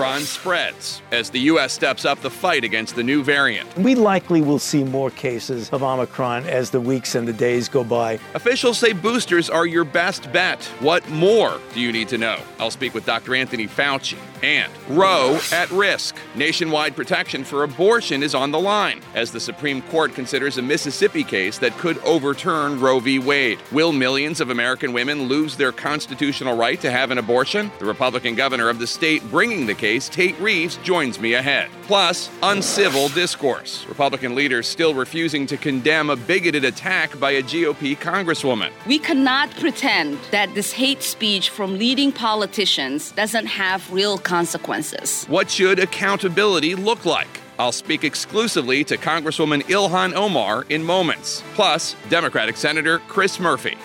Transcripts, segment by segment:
Omicron spreads as the U.S. steps up the fight against the new variant. We likely will see more cases of Omicron as the weeks and the days go by. Officials say boosters are your best bet. What more do you need to know? I'll speak with Dr. Anthony Fauci. And Roe at risk. Nationwide protection for abortion is on the line as the Supreme Court considers a Mississippi case that could overturn Roe v. Wade. Will millions of American women lose their constitutional right to have an abortion? The Republican governor of the state bringing the case, Tate Reeves, joins me ahead. Plus, uncivil discourse. Republican leaders still refusing to condemn a bigoted attack by a GOP congresswoman. We cannot pretend that this hate speech from leading politicians doesn't have real consequences. What should accountability look like? I'll speak exclusively to Congresswoman Ilhan Omar in moments, plus Democratic Senator Chris Murphy.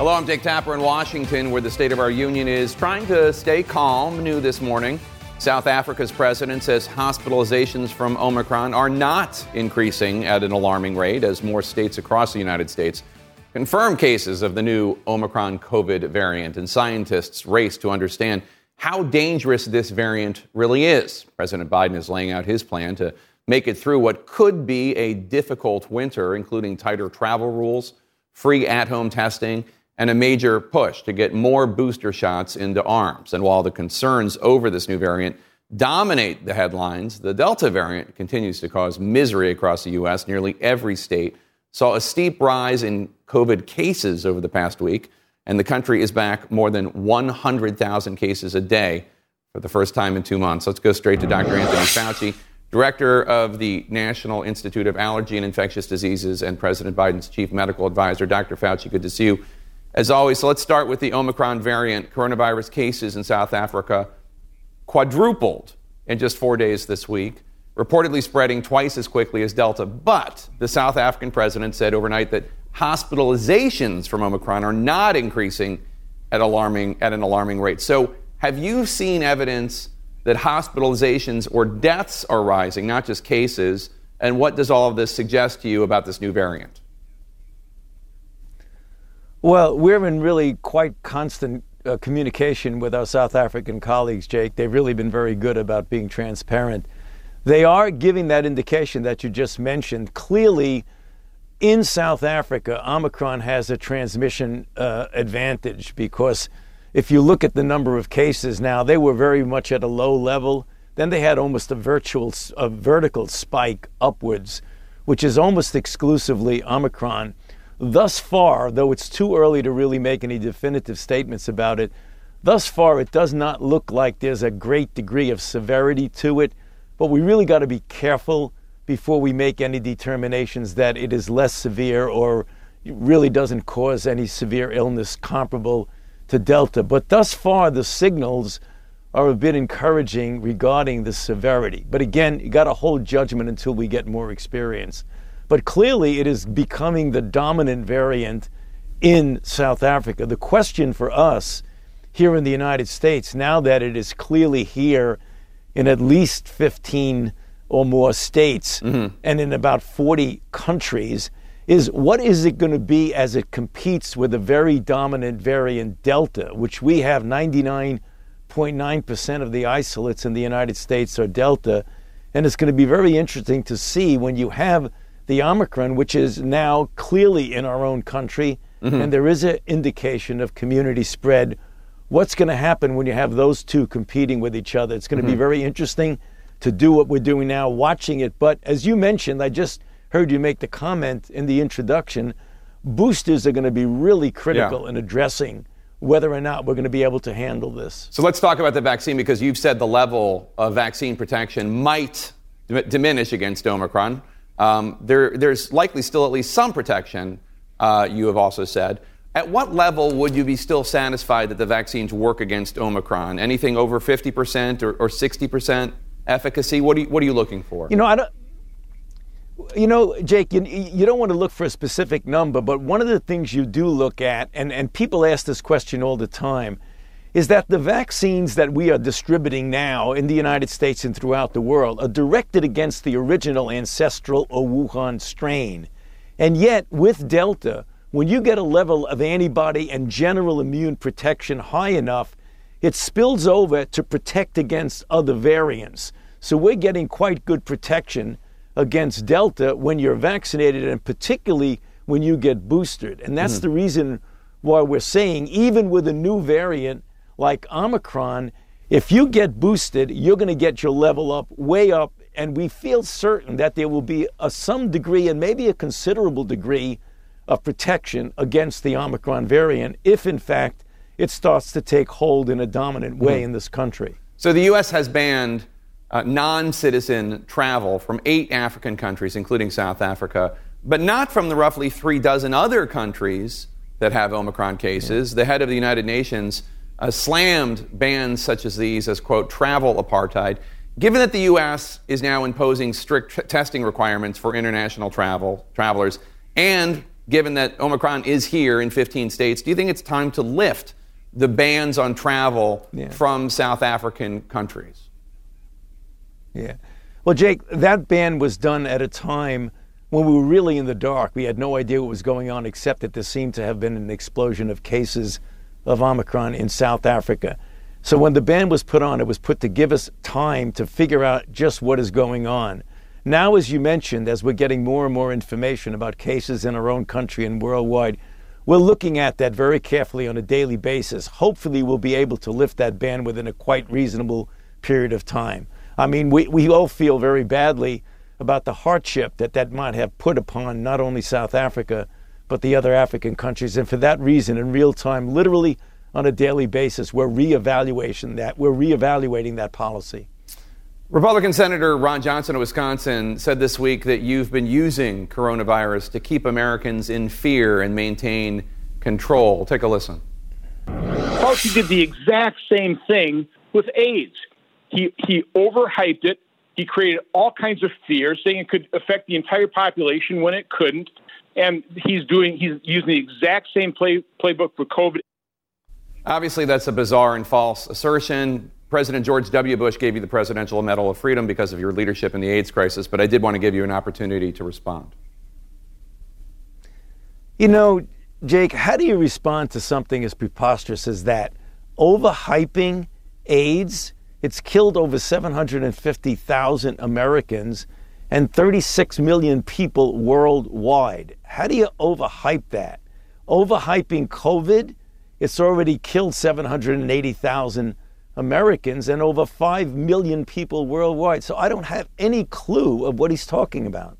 Hello, I'm Jake Tapper in Washington, where the State of our Union is trying to stay calm. New this morning. South Africa's president says hospitalizations from Omicron are not increasing at an alarming rate as more states across the United States confirm cases of the new Omicron COVID variant, and scientists race to understand how dangerous this variant really is. President Biden is laying out his plan to make it through what could be a difficult winter, including tighter travel rules, free at home testing, and a major push to get more booster shots into arms. And while the concerns over this new variant dominate the headlines, the Delta variant continues to cause misery across the U.S. Nearly every state saw a steep rise in COVID cases over the past week, and the country is back more than 100,000 cases a day for the first time in two months. Let's go straight to Dr. Anthony Fauci, director of the National Institute of Allergy and Infectious Diseases and President Biden's chief medical advisor. Dr. Fauci, good to see you. As always, so let's start with the Omicron variant. Coronavirus cases in South Africa quadrupled in just four days this week, reportedly spreading twice as quickly as Delta. But the South African president said overnight that hospitalizations from Omicron are not increasing at, alarming, at an alarming rate. So, have you seen evidence that hospitalizations or deaths are rising, not just cases? And what does all of this suggest to you about this new variant? Well, we're in really quite constant uh, communication with our South African colleagues, Jake. They've really been very good about being transparent. They are giving that indication that you just mentioned. Clearly, in South Africa, Omicron has a transmission uh, advantage because if you look at the number of cases now, they were very much at a low level. Then they had almost a virtual, a vertical spike upwards, which is almost exclusively Omicron. Thus far, though it's too early to really make any definitive statements about it, thus far it does not look like there's a great degree of severity to it. But we really got to be careful before we make any determinations that it is less severe or really doesn't cause any severe illness comparable to Delta. But thus far, the signals are a bit encouraging regarding the severity. But again, you got to hold judgment until we get more experience. But clearly, it is becoming the dominant variant in South Africa. The question for us here in the United States, now that it is clearly here in at least 15 or more states mm-hmm. and in about 40 countries, is what is it going to be as it competes with a very dominant variant Delta, which we have 99.9% of the isolates in the United States are Delta. And it's going to be very interesting to see when you have the Omicron, which is now clearly in our own country, mm-hmm. and there is an indication of community spread. What's going to happen when you have those two competing with each other? It's going to mm-hmm. be very interesting to do what we're doing now, watching it. But as you mentioned, I just heard you make the comment in the introduction boosters are going to be really critical yeah. in addressing whether or not we're going to be able to handle this. So let's talk about the vaccine because you've said the level of vaccine protection might diminish against Omicron. Um, there, there's likely still at least some protection, uh, you have also said. At what level would you be still satisfied that the vaccines work against Omicron? Anything over 50% or, or 60% efficacy? What are, you, what are you looking for? You know, I don't. You know, Jake, you, you don't want to look for a specific number, but one of the things you do look at, and, and people ask this question all the time, is that the vaccines that we are distributing now in the United States and throughout the world are directed against the original ancestral or Wuhan strain. And yet, with Delta, when you get a level of antibody and general immune protection high enough, it spills over to protect against other variants. So we're getting quite good protection against Delta when you're vaccinated, and particularly when you get boosted. And that's mm. the reason why we're saying, even with a new variant like Omicron, if you get boosted, you're going to get your level up way up. And we feel certain that there will be a, some degree and maybe a considerable degree of protection against the Omicron variant if, in fact, it starts to take hold in a dominant way mm-hmm. in this country. So the U.S. has banned uh, non citizen travel from eight African countries, including South Africa, but not from the roughly three dozen other countries that have Omicron cases. Yeah. The head of the United Nations uh, slammed bans such as these as, quote, travel apartheid. Given that the U.S. is now imposing strict t- testing requirements for international travel travelers, and given that Omicron is here in 15 states, do you think it's time to lift the bans on travel yeah. from South African countries? Yeah. Well, Jake, that ban was done at a time when we were really in the dark. We had no idea what was going on, except that there seemed to have been an explosion of cases of Omicron in South Africa. So when the ban was put on, it was put to give us time to figure out just what is going on. Now, as you mentioned, as we're getting more and more information about cases in our own country and worldwide, we're looking at that very carefully on a daily basis. Hopefully, we'll be able to lift that ban within a quite reasonable period of time. I mean, we, we all feel very badly about the hardship that that might have put upon not only South Africa, but the other African countries. And for that reason, in real time, literally on a daily basis, we're reevaluating that. We're reevaluating that policy. Republican Senator Ron Johnson of Wisconsin said this week that you've been using coronavirus to keep Americans in fear and maintain control. Take a listen. Fauci did the exact same thing with AIDS. He he overhyped it. He created all kinds of fear, saying it could affect the entire population when it couldn't. And he's doing he's using the exact same play, playbook for COVID. Obviously, that's a bizarre and false assertion. President George W. Bush gave you the Presidential Medal of Freedom because of your leadership in the AIDS crisis, but I did want to give you an opportunity to respond. You know, Jake, how do you respond to something as preposterous as that? Overhyping AIDS it's killed over 750,000 Americans and 36 million people worldwide. How do you overhype that? Overhyping COVID, it's already killed 780,000 Americans and over 5 million people worldwide. So I don't have any clue of what he's talking about.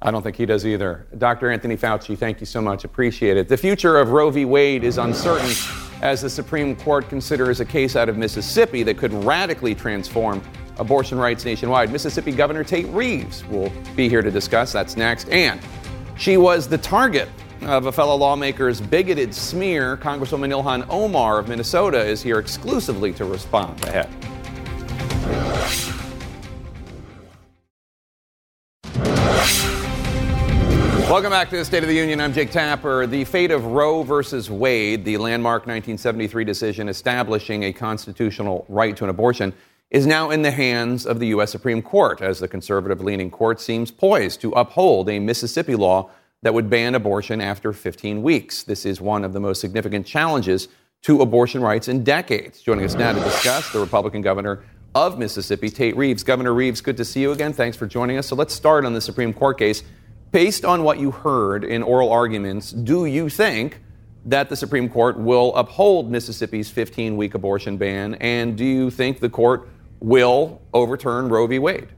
I don't think he does either. Dr. Anthony Fauci, thank you so much. Appreciate it. The future of Roe v. Wade is uncertain as the Supreme Court considers a case out of Mississippi that could radically transform abortion rights nationwide. Mississippi Governor Tate Reeves will be here to discuss. That's next. And she was the target of a fellow lawmaker's bigoted smear. Congresswoman Ilhan Omar of Minnesota is here exclusively to respond. Ahead. Welcome back to the State of the Union. I'm Jake Tapper. The fate of Roe versus Wade, the landmark 1973 decision establishing a constitutional right to an abortion, is now in the hands of the U.S. Supreme Court as the conservative leaning court seems poised to uphold a Mississippi law that would ban abortion after 15 weeks. This is one of the most significant challenges to abortion rights in decades. Joining us now to discuss, the Republican governor of Mississippi, Tate Reeves. Governor Reeves, good to see you again. Thanks for joining us. So let's start on the Supreme Court case. Based on what you heard in oral arguments, do you think that the Supreme Court will uphold Mississippi's 15 week abortion ban? And do you think the court will overturn Roe v. Wade?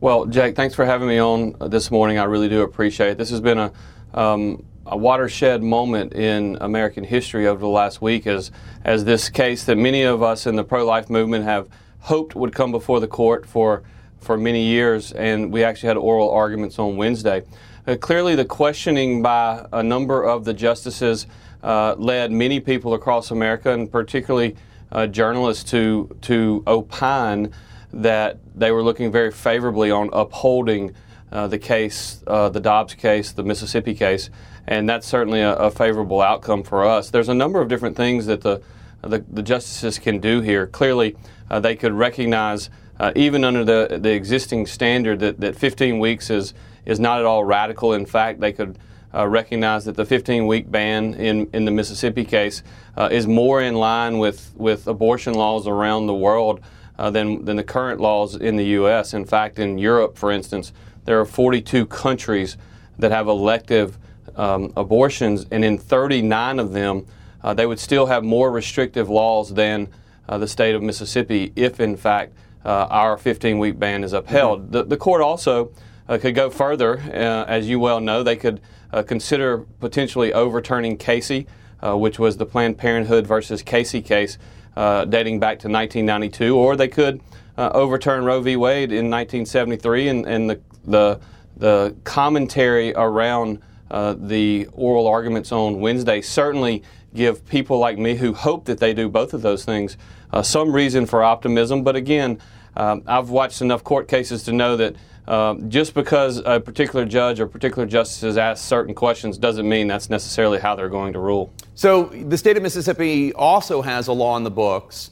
Well, Jake, thanks for having me on this morning. I really do appreciate it. This has been a, um, a watershed moment in American history over the last week as, as this case that many of us in the pro life movement have hoped would come before the court for for many years, and we actually had oral arguments on Wednesday. Uh, clearly, the questioning by a number of the justices uh, led many people across America, and particularly uh, journalists, to to opine that they were looking very favorably on upholding uh, the case, uh, the Dobbs case, the Mississippi case, and that's certainly a, a, favorable outcome for us. There's a number of different things that the the, the justices can do here. Clearly, uh, they could recognize uh, even under the the existing standard that, that 15 weeks is is not at all radical. In fact, they could uh, recognize that the 15 week ban in, in the Mississippi case uh, is more in line with, with abortion laws around the world uh, than, than the current laws in the U.S. In fact, in Europe, for instance, there are 42 countries that have elective um, abortions, and in 39 of them, uh, they would still have more restrictive laws than uh, the state of Mississippi if, in fact, uh, our 15 week ban is upheld. Mm-hmm. The, the court also could go further. as you well know, they could consider potentially overturning Casey, uh, which was the Planned Parenthood versus Casey case uh, dating back to 1992, or they could uh, overturn Roe v. Wade in 1973, and, and the, the, the commentary around uh, the oral arguments on Wednesday certainly give people like me who hope that they do both of those things uh, some reason for optimism. But again, um, I've watched enough court cases to know that um, just because a particular judge or particular justice has asked certain questions doesn't mean that's necessarily how they're going to rule. So the state of Mississippi also has a law in the books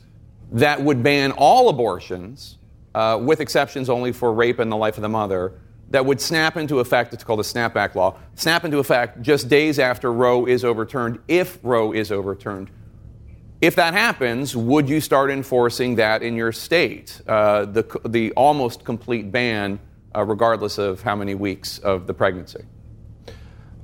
that would ban all abortions, uh, with exceptions only for rape and the life of the mother, that would snap into effect. It's called a snapback law. Snap into effect just days after Roe is overturned, if Roe is overturned. If that happens, would you start enforcing that in your state? Uh, the, the almost complete ban uh, regardless of how many weeks of the pregnancy?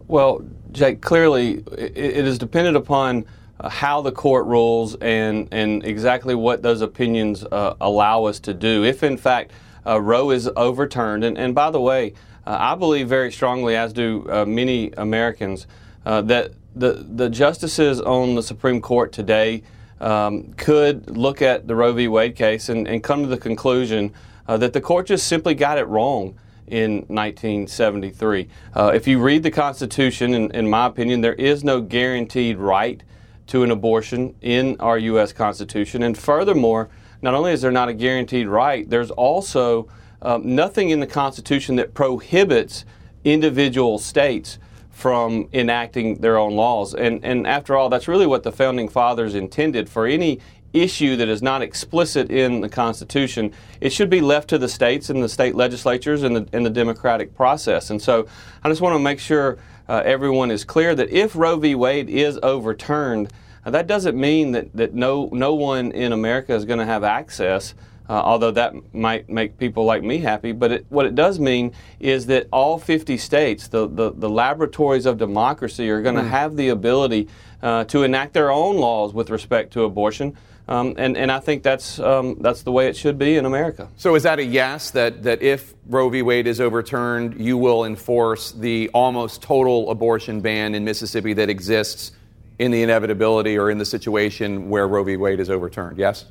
Well, Jake, clearly it, it is dependent upon uh, how the court rules and, and exactly what those opinions uh, allow us to do. If, in fact, uh, Roe is overturned, and, and by the way, uh, I believe very strongly, as do uh, many Americans, that the, the justices on the Supreme Court today um, could look at the Roe v. Wade case and, and come to the conclusion uh, that the court just simply got it wrong in 1973. Uh, if you read the Constitution, in, in, my opinion, there is no guaranteed right to an abortion in our U.S. Constitution. And furthermore, not only is there not a guaranteed right, there's also um, nothing in the Constitution that prohibits individual states from enacting their own laws. And, and after all, that's really what the founding fathers intended for any issue that is not explicit in the Constitution, it should be left to the states and the state legislatures and the, and the democratic process. And so I just want to make sure uh, everyone is clear that if Roe v. Wade is overturned, uh, that doesn't mean that, that no, no one in America is going to have access. Uh, although that might make people like me happy. But it, what it does mean is that all 50 states, the, the, the laboratories of democracy, are going to mm. have the ability uh, to enact their own laws with respect to abortion. Um, and, and I think that's, um, that's the way it should be in America. So, is that a yes that, that if Roe v. Wade is overturned, you will enforce the almost total abortion ban in Mississippi that exists in the inevitability or in the situation where Roe v. Wade is overturned? Yes?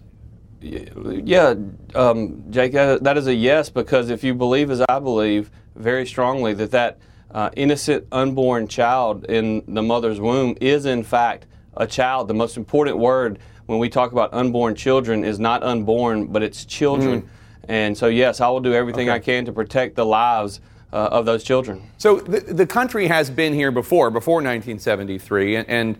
Yeah, um, Jake, that is a yes because if you believe, as I believe, very strongly that that uh, innocent unborn child in the mother's womb is in fact a child, the most important word when we talk about unborn children is not unborn, but it's children. Mm. And so, yes, I will do everything okay. I can to protect the lives uh, of those children. So, the, the country has been here before, before 1973, and, and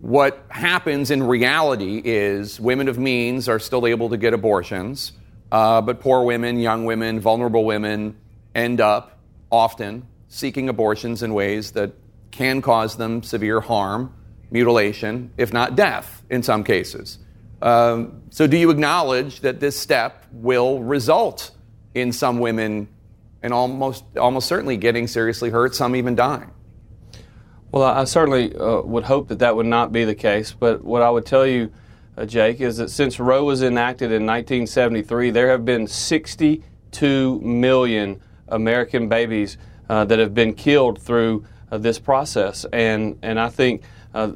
what happens in reality is women of means are still able to get abortions, uh, but poor women, young women, vulnerable women end up often seeking abortions in ways that can cause them severe harm mutilation, if not death, in some cases. Um, so, do you acknowledge that this step will result in some women and almost, almost certainly getting seriously hurt, some even dying? Well, I certainly uh, would hope that that would not be the case. But what I would tell you, uh, Jake, is that since Roe was enacted in 1973, there have been 62 million American babies uh, that have been killed through uh, this process. And, and I think uh,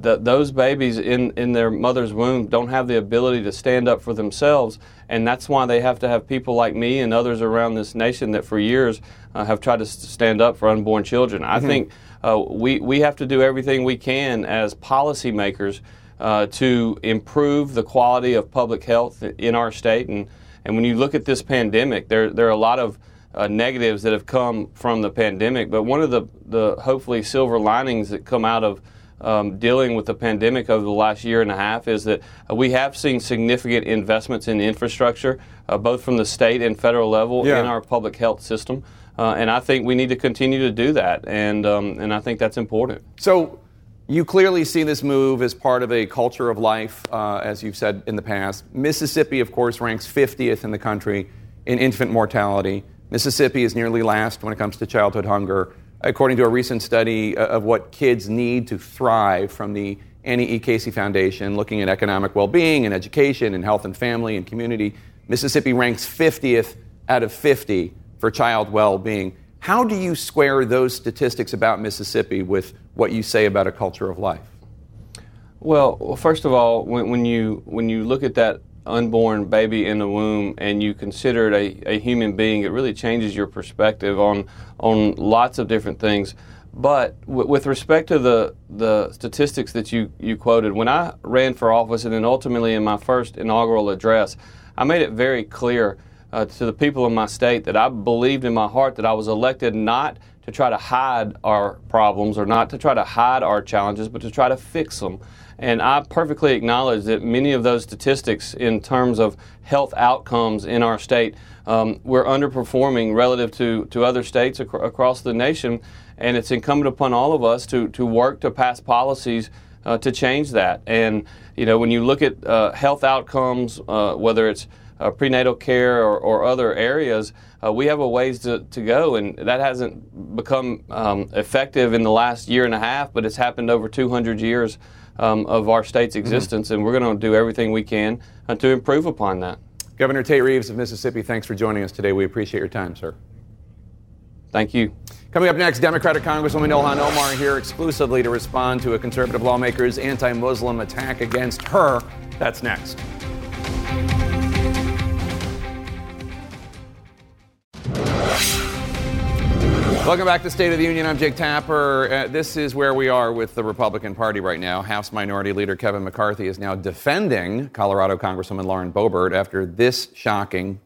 the, those babies in, in their mother's womb don't have the ability to stand up for themselves, and that's why they have to have people like me and others around this nation that for years uh, have tried to stand up for unborn children. Mm-hmm. I think uh, we, we have to do everything we can as policymakers uh, to improve the quality of public health in our state. And, and when you look at this pandemic, there, there are a lot of uh, negatives that have come from the pandemic, but one of the, the hopefully silver linings that come out of um, dealing with the pandemic over the last year and a half is that we have seen significant investments in infrastructure, uh, both from the state and federal level yeah. in our public health system. Uh, and I think we need to continue to do that, and um, and I think that's important. So, you clearly see this move as part of a culture of life, uh, as you've said in the past. Mississippi, of course, ranks 50th in the country in infant mortality. Mississippi is nearly last when it comes to childhood hunger according to a recent study uh, of what kids need to thrive from the Annie E. Casey Foundation, looking at economic well being and education and health and family and community, Mississippi ranks 50th out of 50 for child well being. How do you square those statistics about Mississippi with what you say about a culture of life? Well, first of all, when, when you when you look at that unborn baby in the womb and you consider it a, a human being, it really changes your perspective on on lots of different things. But w- with respect to the the statistics that you, you quoted, when I ran for office and then ultimately in my first inaugural address, I made it very clear uh, to the people in my state that I believed in my heart that I was elected not to try to hide our problems or not to try to hide our challenges, but to try to fix them. And I perfectly acknowledge that many of those statistics, in terms of health outcomes in our state, um, we're underperforming relative to, to other states ac- across the nation. And it's incumbent upon all of us to, to work to pass policies uh, to change that. And, you know, when you look at uh, health outcomes, uh, whether it's uh, prenatal care or, or other areas, uh, we have a ways to, to go, and that hasn't become um, effective in the last year and a half, but it's happened over 200 years um, of our state's mm-hmm. existence, mm-hmm. and we're going to do everything we can uh, to improve upon that. Governor Tate Reeves of Mississippi, thanks for joining us today. We appreciate your time, sir. Thank you. Coming up next, Democratic Congresswoman Ilhan Omar here exclusively to respond to a conservative lawmaker's anti Muslim attack against her. That's next. Welcome back to State of the Union. I'm Jake Tapper. Uh, this is where we are with the Republican Party right now. House Minority Leader Kevin McCarthy is now defending Colorado Congresswoman Lauren Boebert after this shocking,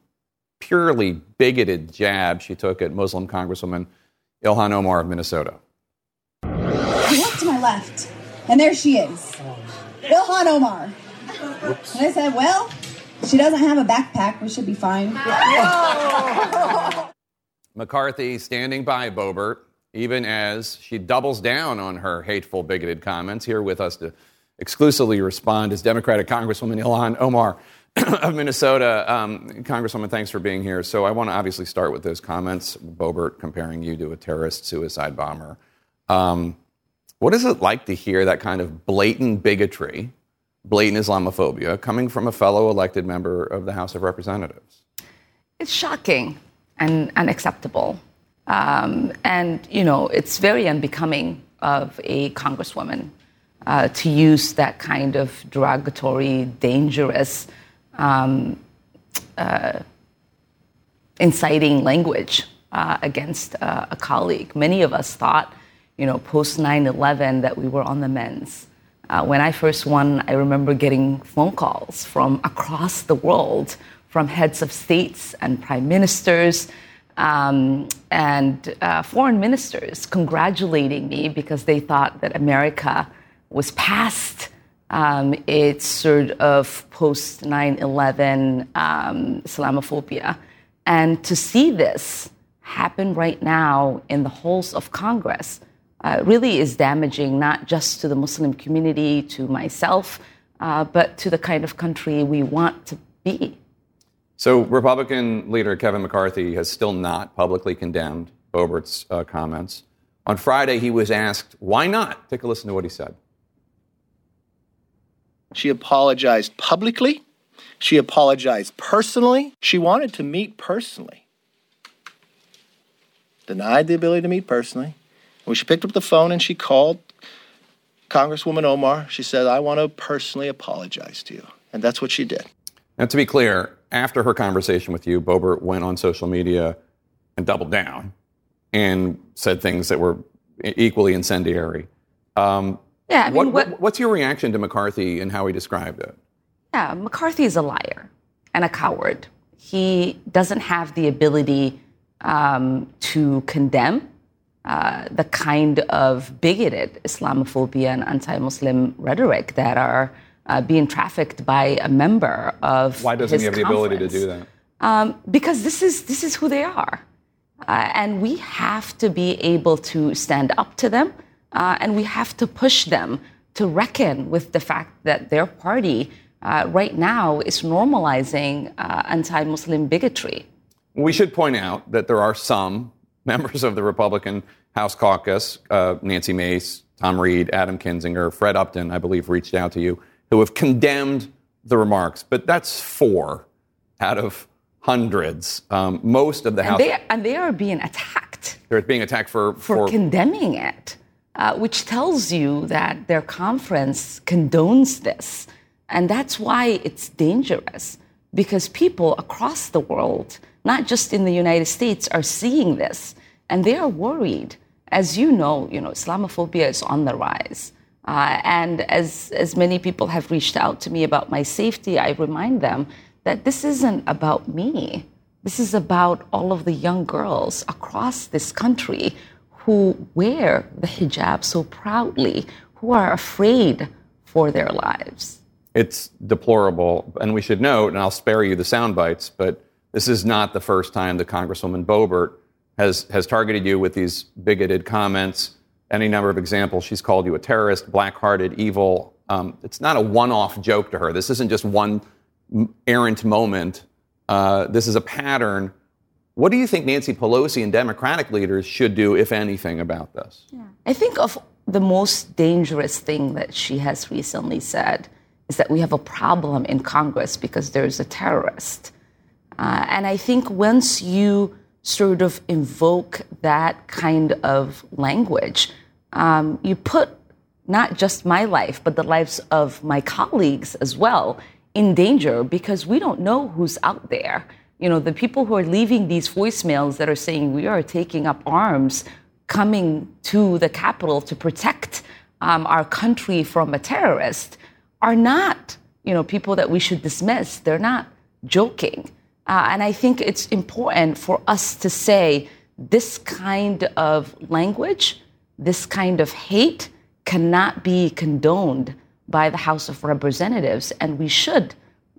purely bigoted jab she took at Muslim Congresswoman Ilhan Omar of Minnesota. I looked to my left, and there she is, Ilhan Omar. Oops. And I said, well, she doesn't have a backpack. We should be fine. McCarthy standing by Boebert, even as she doubles down on her hateful, bigoted comments. Here with us to exclusively respond is Democratic Congresswoman Ilhan Omar of Minnesota. Um, Congresswoman, thanks for being here. So I want to obviously start with those comments, Boebert comparing you to a terrorist suicide bomber. Um, what is it like to hear that kind of blatant bigotry, blatant Islamophobia coming from a fellow elected member of the House of Representatives? It's shocking and unacceptable. Um, and, you know, it's very unbecoming of a congresswoman uh, to use that kind of derogatory, dangerous, um, uh, inciting language uh, against uh, a colleague. Many of us thought, you know, post 9 11 that we were on the men's. Uh, when I first won, I remember getting phone calls from across the world from heads of states and prime ministers um, and uh, foreign ministers congratulating me because they thought that America was past um, its sort of post 9 11 um, Islamophobia. And to see this happen right now in the halls of Congress uh, really is damaging not just to the Muslim community, to myself, uh, but to the kind of country we want to be. So, Republican leader Kevin McCarthy has still not publicly condemned Boebert's uh, comments. On Friday, he was asked, why not? Take a listen to what he said. She apologized publicly. She apologized personally. She wanted to meet personally. Denied the ability to meet personally. When she picked up the phone and she called Congresswoman Omar, she said, I want to personally apologize to you. And that's what she did. Now, to be clear, after her conversation with you, Boebert went on social media and doubled down and said things that were equally incendiary. Um, yeah, I mean, what, what, what's your reaction to McCarthy and how he described it? Yeah, McCarthy is a liar and a coward. He doesn't have the ability um, to condemn uh, the kind of bigoted Islamophobia and anti-Muslim rhetoric that are uh, being trafficked by a member of. Why doesn't he have the ability to do that? Um, because this is this is who they are, uh, and we have to be able to stand up to them, uh, and we have to push them to reckon with the fact that their party uh, right now is normalizing uh, anti-Muslim bigotry. We should point out that there are some members of the Republican House caucus, uh, Nancy Mace, Tom Reed, Adam Kinzinger, Fred Upton, I believe, reached out to you, who have condemned the remarks. But that's four out of hundreds. Um, most of the and House. They, and they are being attacked. They're being attacked for. For, for condemning it, uh, which tells you that their conference condones this. And that's why it's dangerous, because people across the world, not just in the United States, are seeing this and they are worried. As you know, you know, Islamophobia is on the rise. Uh, and as, as many people have reached out to me about my safety, I remind them that this isn't about me. This is about all of the young girls across this country who wear the hijab so proudly, who are afraid for their lives. It's deplorable. And we should note, and I'll spare you the sound bites, but this is not the first time that Congresswoman Boebert has, has targeted you with these bigoted comments. Any number of examples. She's called you a terrorist, black hearted, evil. Um, it's not a one off joke to her. This isn't just one errant moment. Uh, this is a pattern. What do you think Nancy Pelosi and Democratic leaders should do, if anything, about this? Yeah. I think of the most dangerous thing that she has recently said is that we have a problem in Congress because there's a terrorist. Uh, and I think once you sort of invoke that kind of language, um, you put not just my life, but the lives of my colleagues as well in danger because we don't know who's out there. You know, the people who are leaving these voicemails that are saying we are taking up arms, coming to the Capitol to protect um, our country from a terrorist, are not, you know, people that we should dismiss. They're not joking. Uh, and I think it's important for us to say this kind of language, this kind of hate cannot be condoned by the House of Representatives. And we should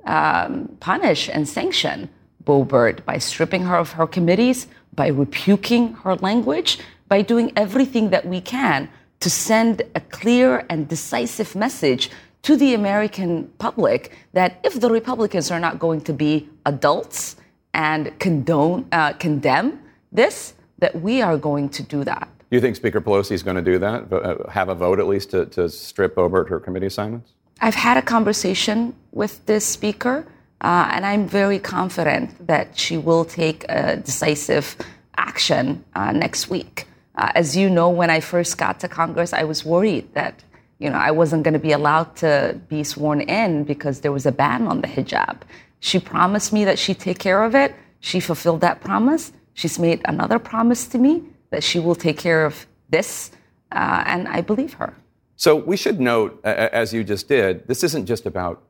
um, punish and sanction Boebert by stripping her of her committees, by rebuking her language, by doing everything that we can to send a clear and decisive message to the American public that if the Republicans are not going to be adults and condone, uh, condemn this, that we are going to do that. Do you think Speaker Pelosi is going to do that? Uh, have a vote at least to, to strip Boebert her committee assignments? I've had a conversation with this speaker, uh, and I'm very confident that she will take a decisive action uh, next week. Uh, as you know, when I first got to Congress, I was worried that you know, I wasn't going to be allowed to be sworn in because there was a ban on the hijab. She promised me that she'd take care of it. She fulfilled that promise. She's made another promise to me that she will take care of this, uh, and I believe her. So we should note, as you just did, this isn't just about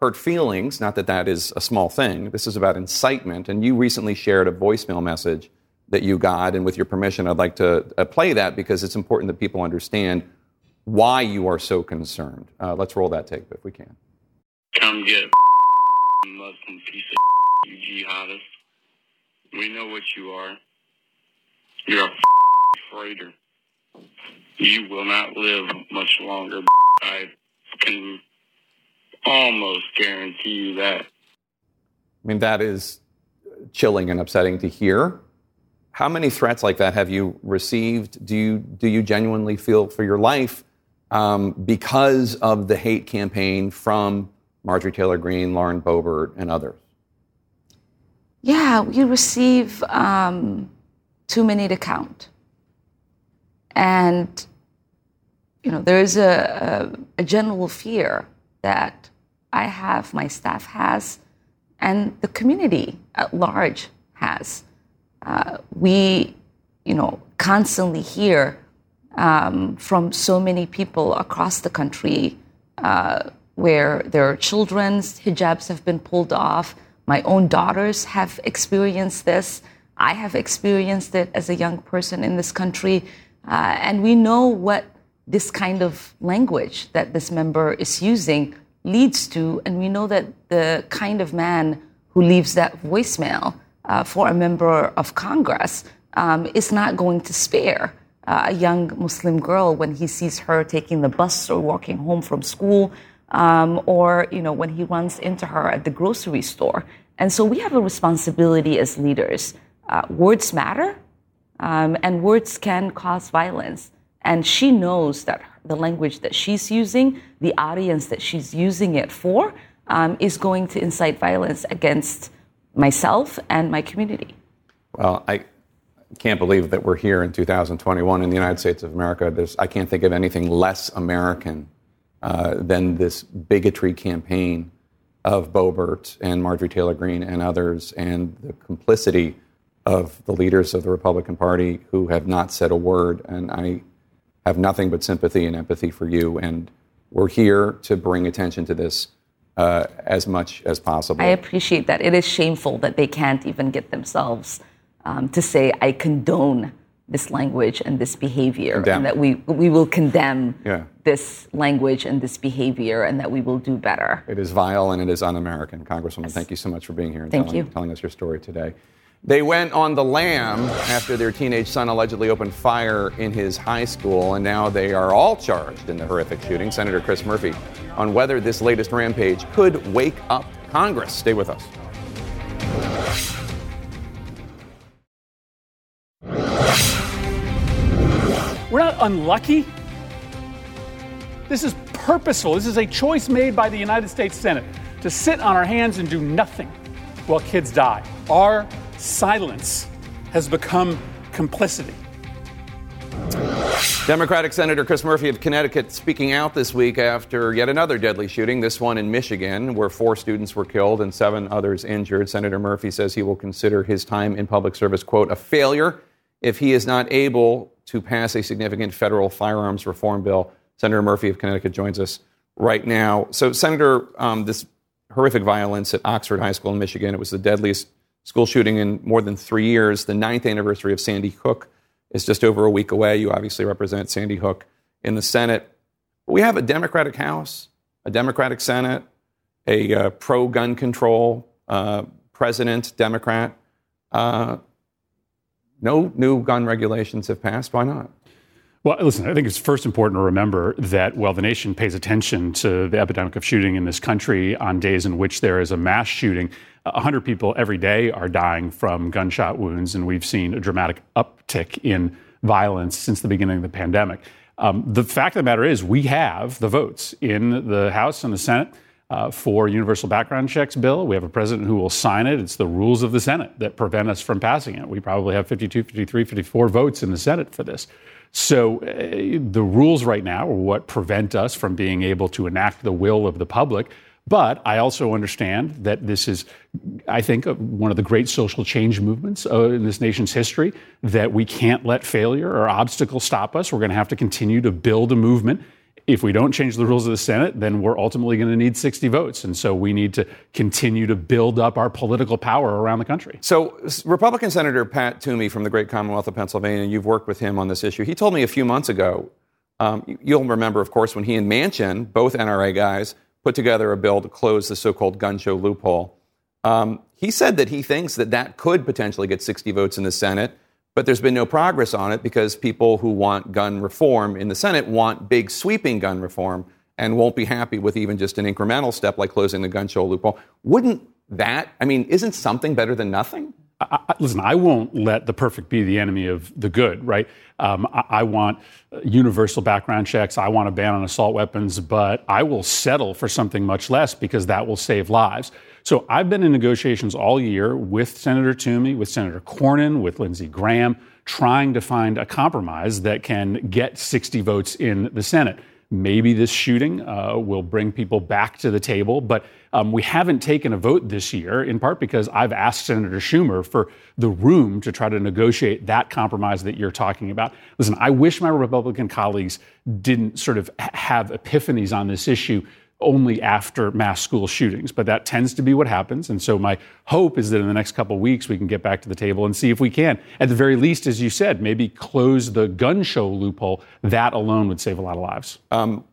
hurt feelings, not that that is a small thing. This is about incitement. And you recently shared a voicemail message that you got, and with your permission, I'd like to uh, play that because it's important that people understand why you are so concerned. Uh, let's roll that tape if we can. Come get Muslim piece of you jihadist. We know what you are. You're a freighter. You will not live much longer. I can almost guarantee you that. I mean, that is chilling and upsetting to hear. How many threats like that have you received? Do you do you genuinely feel for your life? um, because of the hate campaign from Marjorie Taylor Greene, Lauren Boebert, and others? Yeah, we receive um, too many to count. And, you know, there is a, a, a general fear that I have, my staff has, and the community at large has. Uh, we, you know, constantly hear um, from so many people across the country uh, where their children's hijabs have been pulled off. My own daughters have experienced this. I have experienced it as a young person in this country. Uh, and we know what this kind of language that this member is using leads to. And we know that the kind of man who leaves that voicemail uh, for a member of Congress um, is not going to spare uh, a young Muslim girl when he sees her taking the bus or walking home from school, um, or you know when he runs into her at the grocery store. And so we have a responsibility as leaders. Uh, words matter, um, and words can cause violence. And she knows that the language that she's using, the audience that she's using it for, um, is going to incite violence against myself and my community. Well, I can't believe that we're here in 2021 in the United States of America. There's, I can't think of anything less American uh, than this bigotry campaign of Boebert and Marjorie Taylor Greene and others, and the complicity of the leaders of the Republican Party who have not said a word. And I have nothing but sympathy and empathy for you. And we're here to bring attention to this uh, as much as possible. I appreciate that. It is shameful that they can't even get themselves um, to say, I condone this language and this behavior, condemn. and that we, we will condemn yeah. this language and this behavior, and that we will do better. It is vile and it is un American. Congresswoman, yes. thank you so much for being here and thank telling, you. telling us your story today. They went on the lam after their teenage son allegedly opened fire in his high school, and now they are all charged in the horrific shooting. Senator Chris Murphy on whether this latest rampage could wake up Congress. Stay with us. We're not unlucky. This is purposeful. This is a choice made by the United States Senate to sit on our hands and do nothing while kids die. Our silence has become complicity. Democratic Senator Chris Murphy of Connecticut speaking out this week after yet another deadly shooting, this one in Michigan, where four students were killed and seven others injured. Senator Murphy says he will consider his time in public service, quote, a failure if he is not able to pass a significant federal firearms reform bill. Senator Murphy of Connecticut joins us right now. So, Senator, um, this horrific violence at Oxford High School in Michigan, it was the deadliest school shooting in more than three years. The ninth anniversary of Sandy Hook is just over a week away. You obviously represent Sandy Hook in the Senate. We have a Democratic House, a Democratic Senate, a uh, pro gun control uh, president, Democrat. Uh, no new gun regulations have passed. Why not? Well, listen, I think it's first important to remember that while the nation pays attention to the epidemic of shooting in this country on days in which there is a mass shooting, 100 people every day are dying from gunshot wounds, and we've seen a dramatic uptick in violence since the beginning of the pandemic. Um, the fact of the matter is, we have the votes in the House and the Senate uh, for universal background checks bill. We have a president who will sign it. It's the rules of the Senate that prevent us from passing it. We probably have 52, 53, 54 votes in the Senate for this. So uh, the rules right now are what prevent us from being able to enact the will of the public. But I also understand that this is, I think, one of the great social change movements uh, in this nation's history, that we can't let failure or obstacles stop us. We're going to have to continue to build a movement. If we don't change the rules of the Senate, then we're ultimately going to need 60 votes. And so we need to continue to build up our political power around the country. So, Republican Senator Pat Toomey from the great Commonwealth of Pennsylvania, you've worked with him on this issue. He told me a few months ago, um, you'll remember, of course, when he and Manchin, both NRA guys, put together a bill to close the so-called gun show loophole. Um, he said that he thinks that that could potentially get 60 votes in the Senate, but there's been no progress on it because people who want gun reform in the Senate want big sweeping gun reform and won't be happy with even just an incremental step like closing the gun show loophole. Wouldn't that, I mean, isn't something better than nothing? I, I, listen, I won't let the perfect be the enemy of the good, right? Um, I, I, want universal background checks. I want a ban on assault weapons, but I will settle for something much less because that will save lives. So I've been in negotiations all year with Senator Toomey, with Senator Cornyn, with Lindsey Graham, trying to find a compromise that can get 60 votes in the Senate. Maybe this shooting uh, will bring people back to the table, but um, we haven't taken a vote this year, in part because I've asked Senator Schumer for the room to try to negotiate that compromise that you're talking about. Listen, I wish my Republican colleagues didn't sort of have epiphanies on this issue only after mass school shootings, but that tends to be what happens. And so my hope is that in the next couple weeks we can get back to the table and see if we can, at the very least, as you said, maybe close the gun show loophole. That alone would save a lot of lives. Um,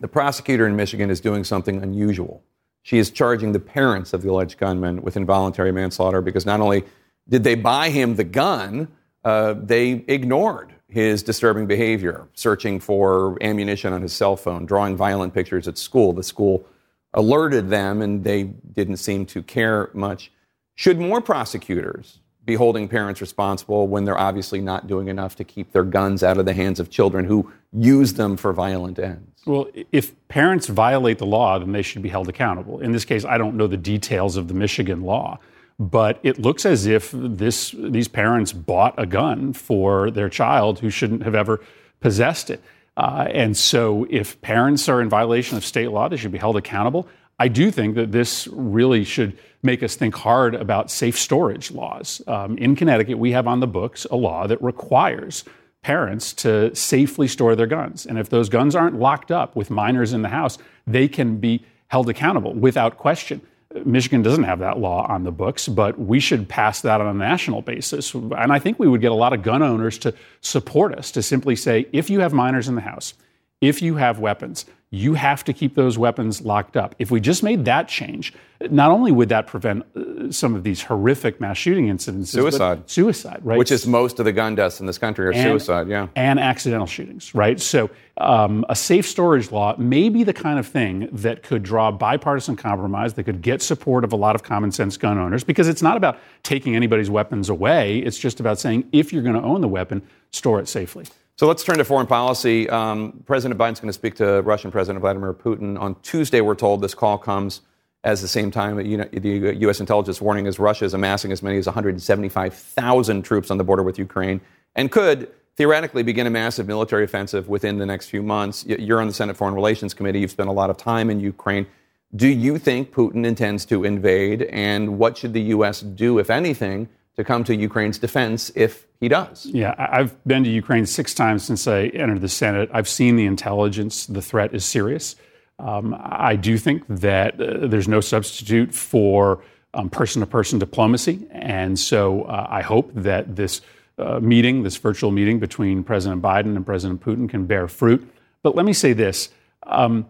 the prosecutor in Michigan is doing something unusual. She is charging the parents of the alleged gunman with involuntary manslaughter because not only did they buy him the gun, uh, they ignored his disturbing behavior, searching for ammunition on his cell phone, drawing violent pictures at school. The school alerted them and they didn't seem to care much. Should more prosecutors be holding parents responsible when they're obviously not doing enough to keep their guns out of the hands of children who use them for violent ends? Well, if parents violate the law, then they should be held accountable. In this case, I don't know the details of the Michigan law but it looks as if this these parents bought a gun for their child who shouldn't have ever possessed it. Uh, and so, if parents are in violation of state law, they should be held accountable. I do think that this really should make us think hard about safe storage laws. Um, in Connecticut, we have on the books a law that requires parents to safely store their guns. And if those guns aren't locked up with minors in the house, they can be held accountable without question. Michigan doesn't have that law on the books, but we should pass that on a national basis. And I think we would get a lot of gun owners to support us to simply say if you have minors in the house, if you have weapons, you have to keep those weapons locked up. If we just made that change, not only would that prevent uh, some of these horrific mass shooting incidents, suicide, suicide, right? Which is most of the gun deaths in this country are and, suicide, yeah, and accidental shootings, right? So, um, a safe storage law may be the kind of thing that could draw bipartisan compromise, that could get support of a lot of common sense gun owners, because it's not about taking anybody's weapons away. It's just about saying if you're going to own the weapon, store it safely. So let's turn to foreign policy. Um, President Biden's going to speak to Russian President Vladimir Putin on Tuesday. We're told this call comes as the same time the U.S. intelligence warning is Russia is amassing as many as 175,000 troops on the border with Ukraine and could theoretically begin a massive military offensive within the next few months. You're on the Senate Foreign Relations Committee. You've spent a lot of time in Ukraine. Do you think Putin intends to invade? And what should the U.S. do, if anything, to come to Ukraine's defense if he does. Yeah, I've been to Ukraine six times since I entered the Senate. I've seen the intelligence. The threat is serious. Um, I do think that uh, there's no substitute for person to person diplomacy. And so uh, I hope that this uh, meeting, this virtual meeting between President Biden and President Putin, can bear fruit. But let me say this. Um,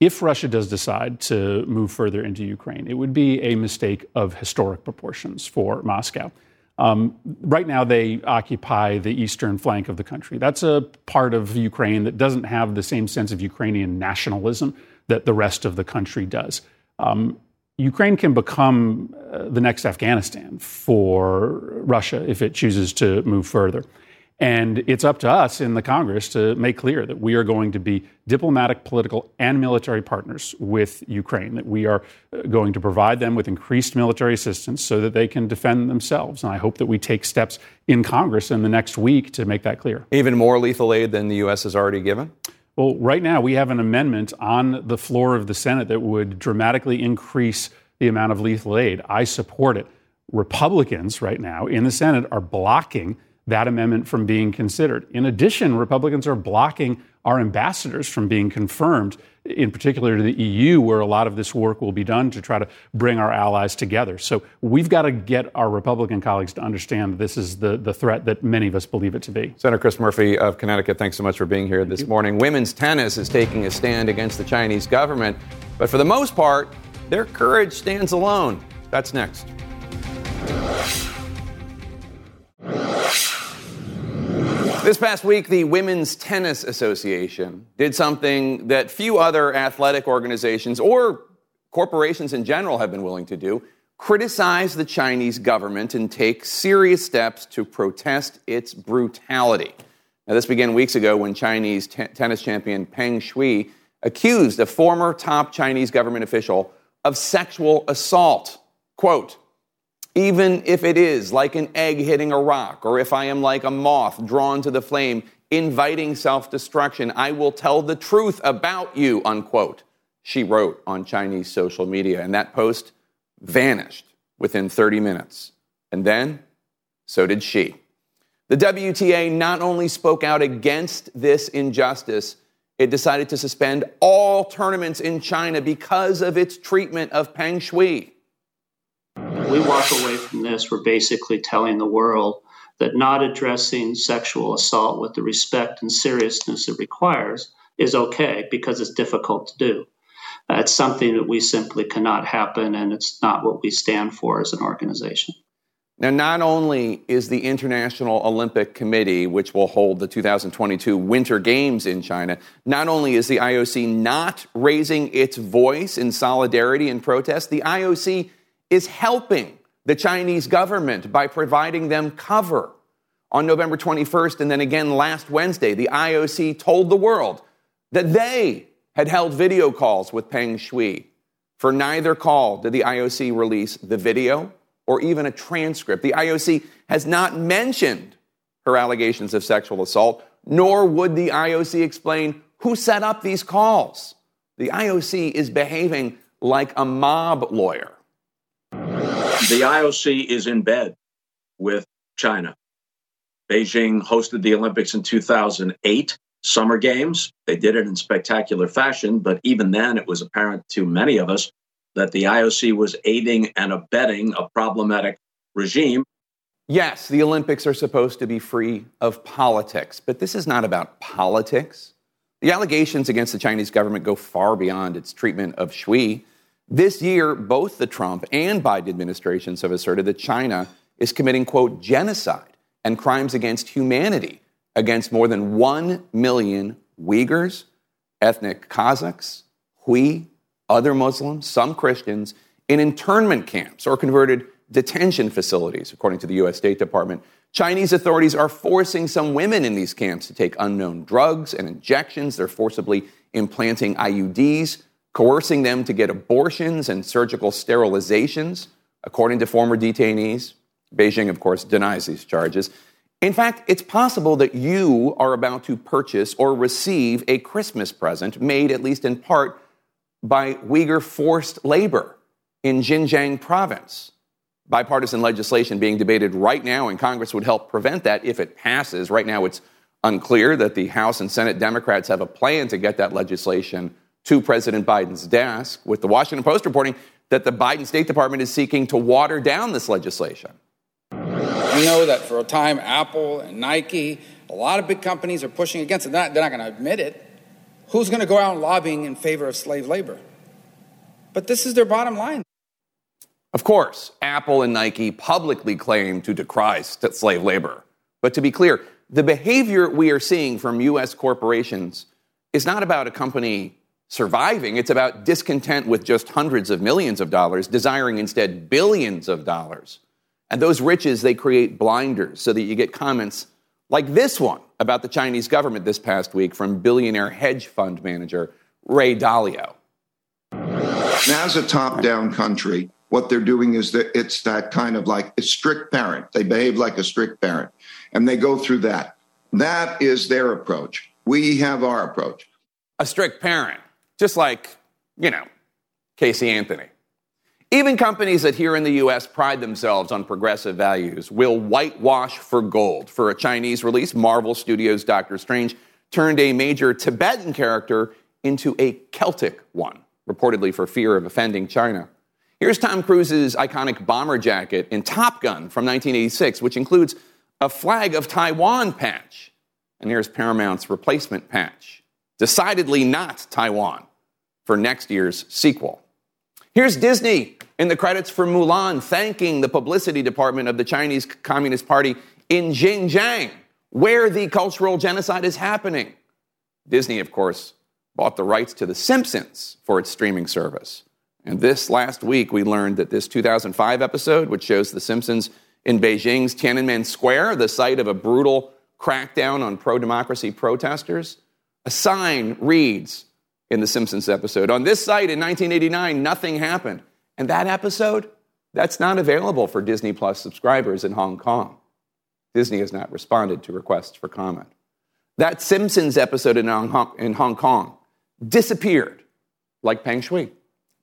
if Russia does decide to move further into Ukraine, it would be a mistake of historic proportions for Moscow. Um, right now, they occupy the eastern flank of the country. That's a part of Ukraine that doesn't have the same sense of Ukrainian nationalism that the rest of the country does. Um, Ukraine can become uh, the next Afghanistan for Russia if it chooses to move further. And it's up to us in the Congress to make clear that we are going to be diplomatic, political, and military partners with Ukraine, that we are uh, going to provide them with increased military assistance so that they can defend themselves. And I hope that we take steps in Congress in the next week to make that clear. Even more lethal aid than the U.S. has already given? Well, right now we have an amendment on the floor of the Senate that would dramatically increase the amount of lethal aid. I support it. Republicans right now in the Senate are blocking that amendment from being considered. In addition, Republicans are blocking our ambassadors from being confirmed, in particular to the EU, where a lot of this work will be done to try to bring our allies together. So we've got to get our Republican colleagues to understand this is the, the threat that many of us believe it to be. Senator Chris Murphy of Connecticut, thanks so much for being here Thank this you. morning. Women's tennis is taking a stand against the Chinese government, but for the most part, their courage stands alone. That's next. This past week, the Women's Tennis Association did something that few other athletic organizations or corporations in general have been willing to do criticize the Chinese government and take serious steps to protest its brutality. Now, this began weeks ago when Chinese t- tennis champion Peng Shuai accused a former top Chinese government official of sexual assault. Quote, even if it is like an egg hitting a rock, or if I am like a moth drawn to the flame, inviting self destruction, I will tell the truth about you, unquote, she wrote on Chinese social media. And that post vanished within 30 minutes. And then, so did she. The WTA not only spoke out against this injustice, it decided to suspend all tournaments in China because of its treatment of Peng Shuai. We walk away from this, we're basically telling the world that not addressing sexual assault with the respect and seriousness it requires is okay because it's difficult to do. It's something that we simply cannot happen, and it's not what we stand for as an organization. Now, not only is the International Olympic Committee, which will hold the 2022 Winter Games in China, not only is the IOC not raising its voice in solidarity and protest, the IOC is helping the Chinese government by providing them cover. On November 21st and then again last Wednesday, the IOC told the world that they had held video calls with Peng Shuai. For neither call did the IOC release the video or even a transcript. The IOC has not mentioned her allegations of sexual assault, nor would the IOC explain who set up these calls. The IOC is behaving like a mob lawyer. The IOC is in bed with China. Beijing hosted the Olympics in 2008 Summer Games. They did it in spectacular fashion, but even then, it was apparent to many of us that the IOC was aiding and abetting a problematic regime. Yes, the Olympics are supposed to be free of politics, but this is not about politics. The allegations against the Chinese government go far beyond its treatment of Shuai. This year, both the Trump and Biden administrations have asserted that China is committing, quote, genocide and crimes against humanity against more than 1 million Uyghurs, ethnic Kazakhs, Hui, other Muslims, some Christians, in internment camps or converted detention facilities, according to the U.S. State Department. Chinese authorities are forcing some women in these camps to take unknown drugs and injections. They're forcibly implanting IUDs, coercing them to get abortions and surgical sterilizations, according to former detainees. Beijing, of course, denies these charges. In fact, it's possible that you are about to purchase or receive a Christmas present made, at least in part, by Uyghur forced labor in Xinjiang province. Bipartisan legislation being debated right now in Congress would help prevent that if it passes. Right now, it's unclear that the House and Senate Democrats have a plan to get that legislation to President Biden's desk, with the Washington Post reporting that the Biden State Department is seeking to water down this legislation. We know that for a time, Apple and Nike, a lot of big companies are pushing against it. They're not, not going to admit it. Who's going to go out lobbying in favor of slave labor? But this is their bottom line. Of course, Apple and Nike publicly claim to decry slave labor. But to be clear, the behavior we are seeing from U.S. corporations is not about a company surviving, it's about discontent with just hundreds of millions of dollars, desiring instead billions of dollars. And those riches, they create blinders so that you get comments like this one about the Chinese government this past week from billionaire hedge fund manager Ray Dalio. As a top down country, what they're doing is that it's that kind of like a strict parent. They behave like a strict parent and they go through that. That is their approach. We have our approach. A strict parent, just like, you know, Casey Anthony. Even companies that here in the US pride themselves on progressive values will whitewash for gold. For a Chinese release, Marvel Studios' Doctor Strange turned a major Tibetan character into a Celtic one, reportedly for fear of offending China. Here's Tom Cruise's iconic bomber jacket in Top Gun from 1986, which includes a flag of Taiwan patch. And here's Paramount's replacement patch. Decidedly not Taiwan for next year's sequel. Here's Disney in the credits for Mulan thanking the publicity department of the Chinese Communist Party in Xinjiang, where the cultural genocide is happening. Disney, of course, bought the rights to The Simpsons for its streaming service. And this last week, we learned that this 2005 episode, which shows The Simpsons in Beijing's Tiananmen Square, the site of a brutal crackdown on pro democracy protesters, a sign reads, in the Simpsons episode. On this site in 1989, nothing happened. And that episode, that's not available for Disney Plus subscribers in Hong Kong. Disney has not responded to requests for comment. That Simpsons episode in Hong, in Hong Kong disappeared like Peng Shuai,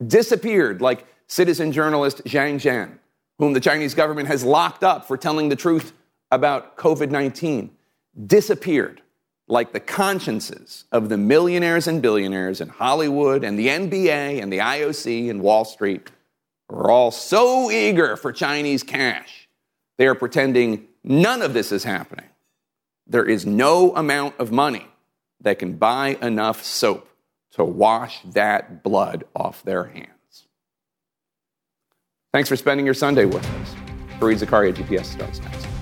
disappeared like citizen journalist Zhang Zhan, whom the Chinese government has locked up for telling the truth about COVID 19, disappeared like the consciences of the millionaires and billionaires in Hollywood and the NBA and the IOC and Wall Street are all so eager for Chinese cash. They are pretending none of this is happening. There is no amount of money that can buy enough soap to wash that blood off their hands. Thanks for spending your Sunday with us. Fareed Zakaria, GPS starts next.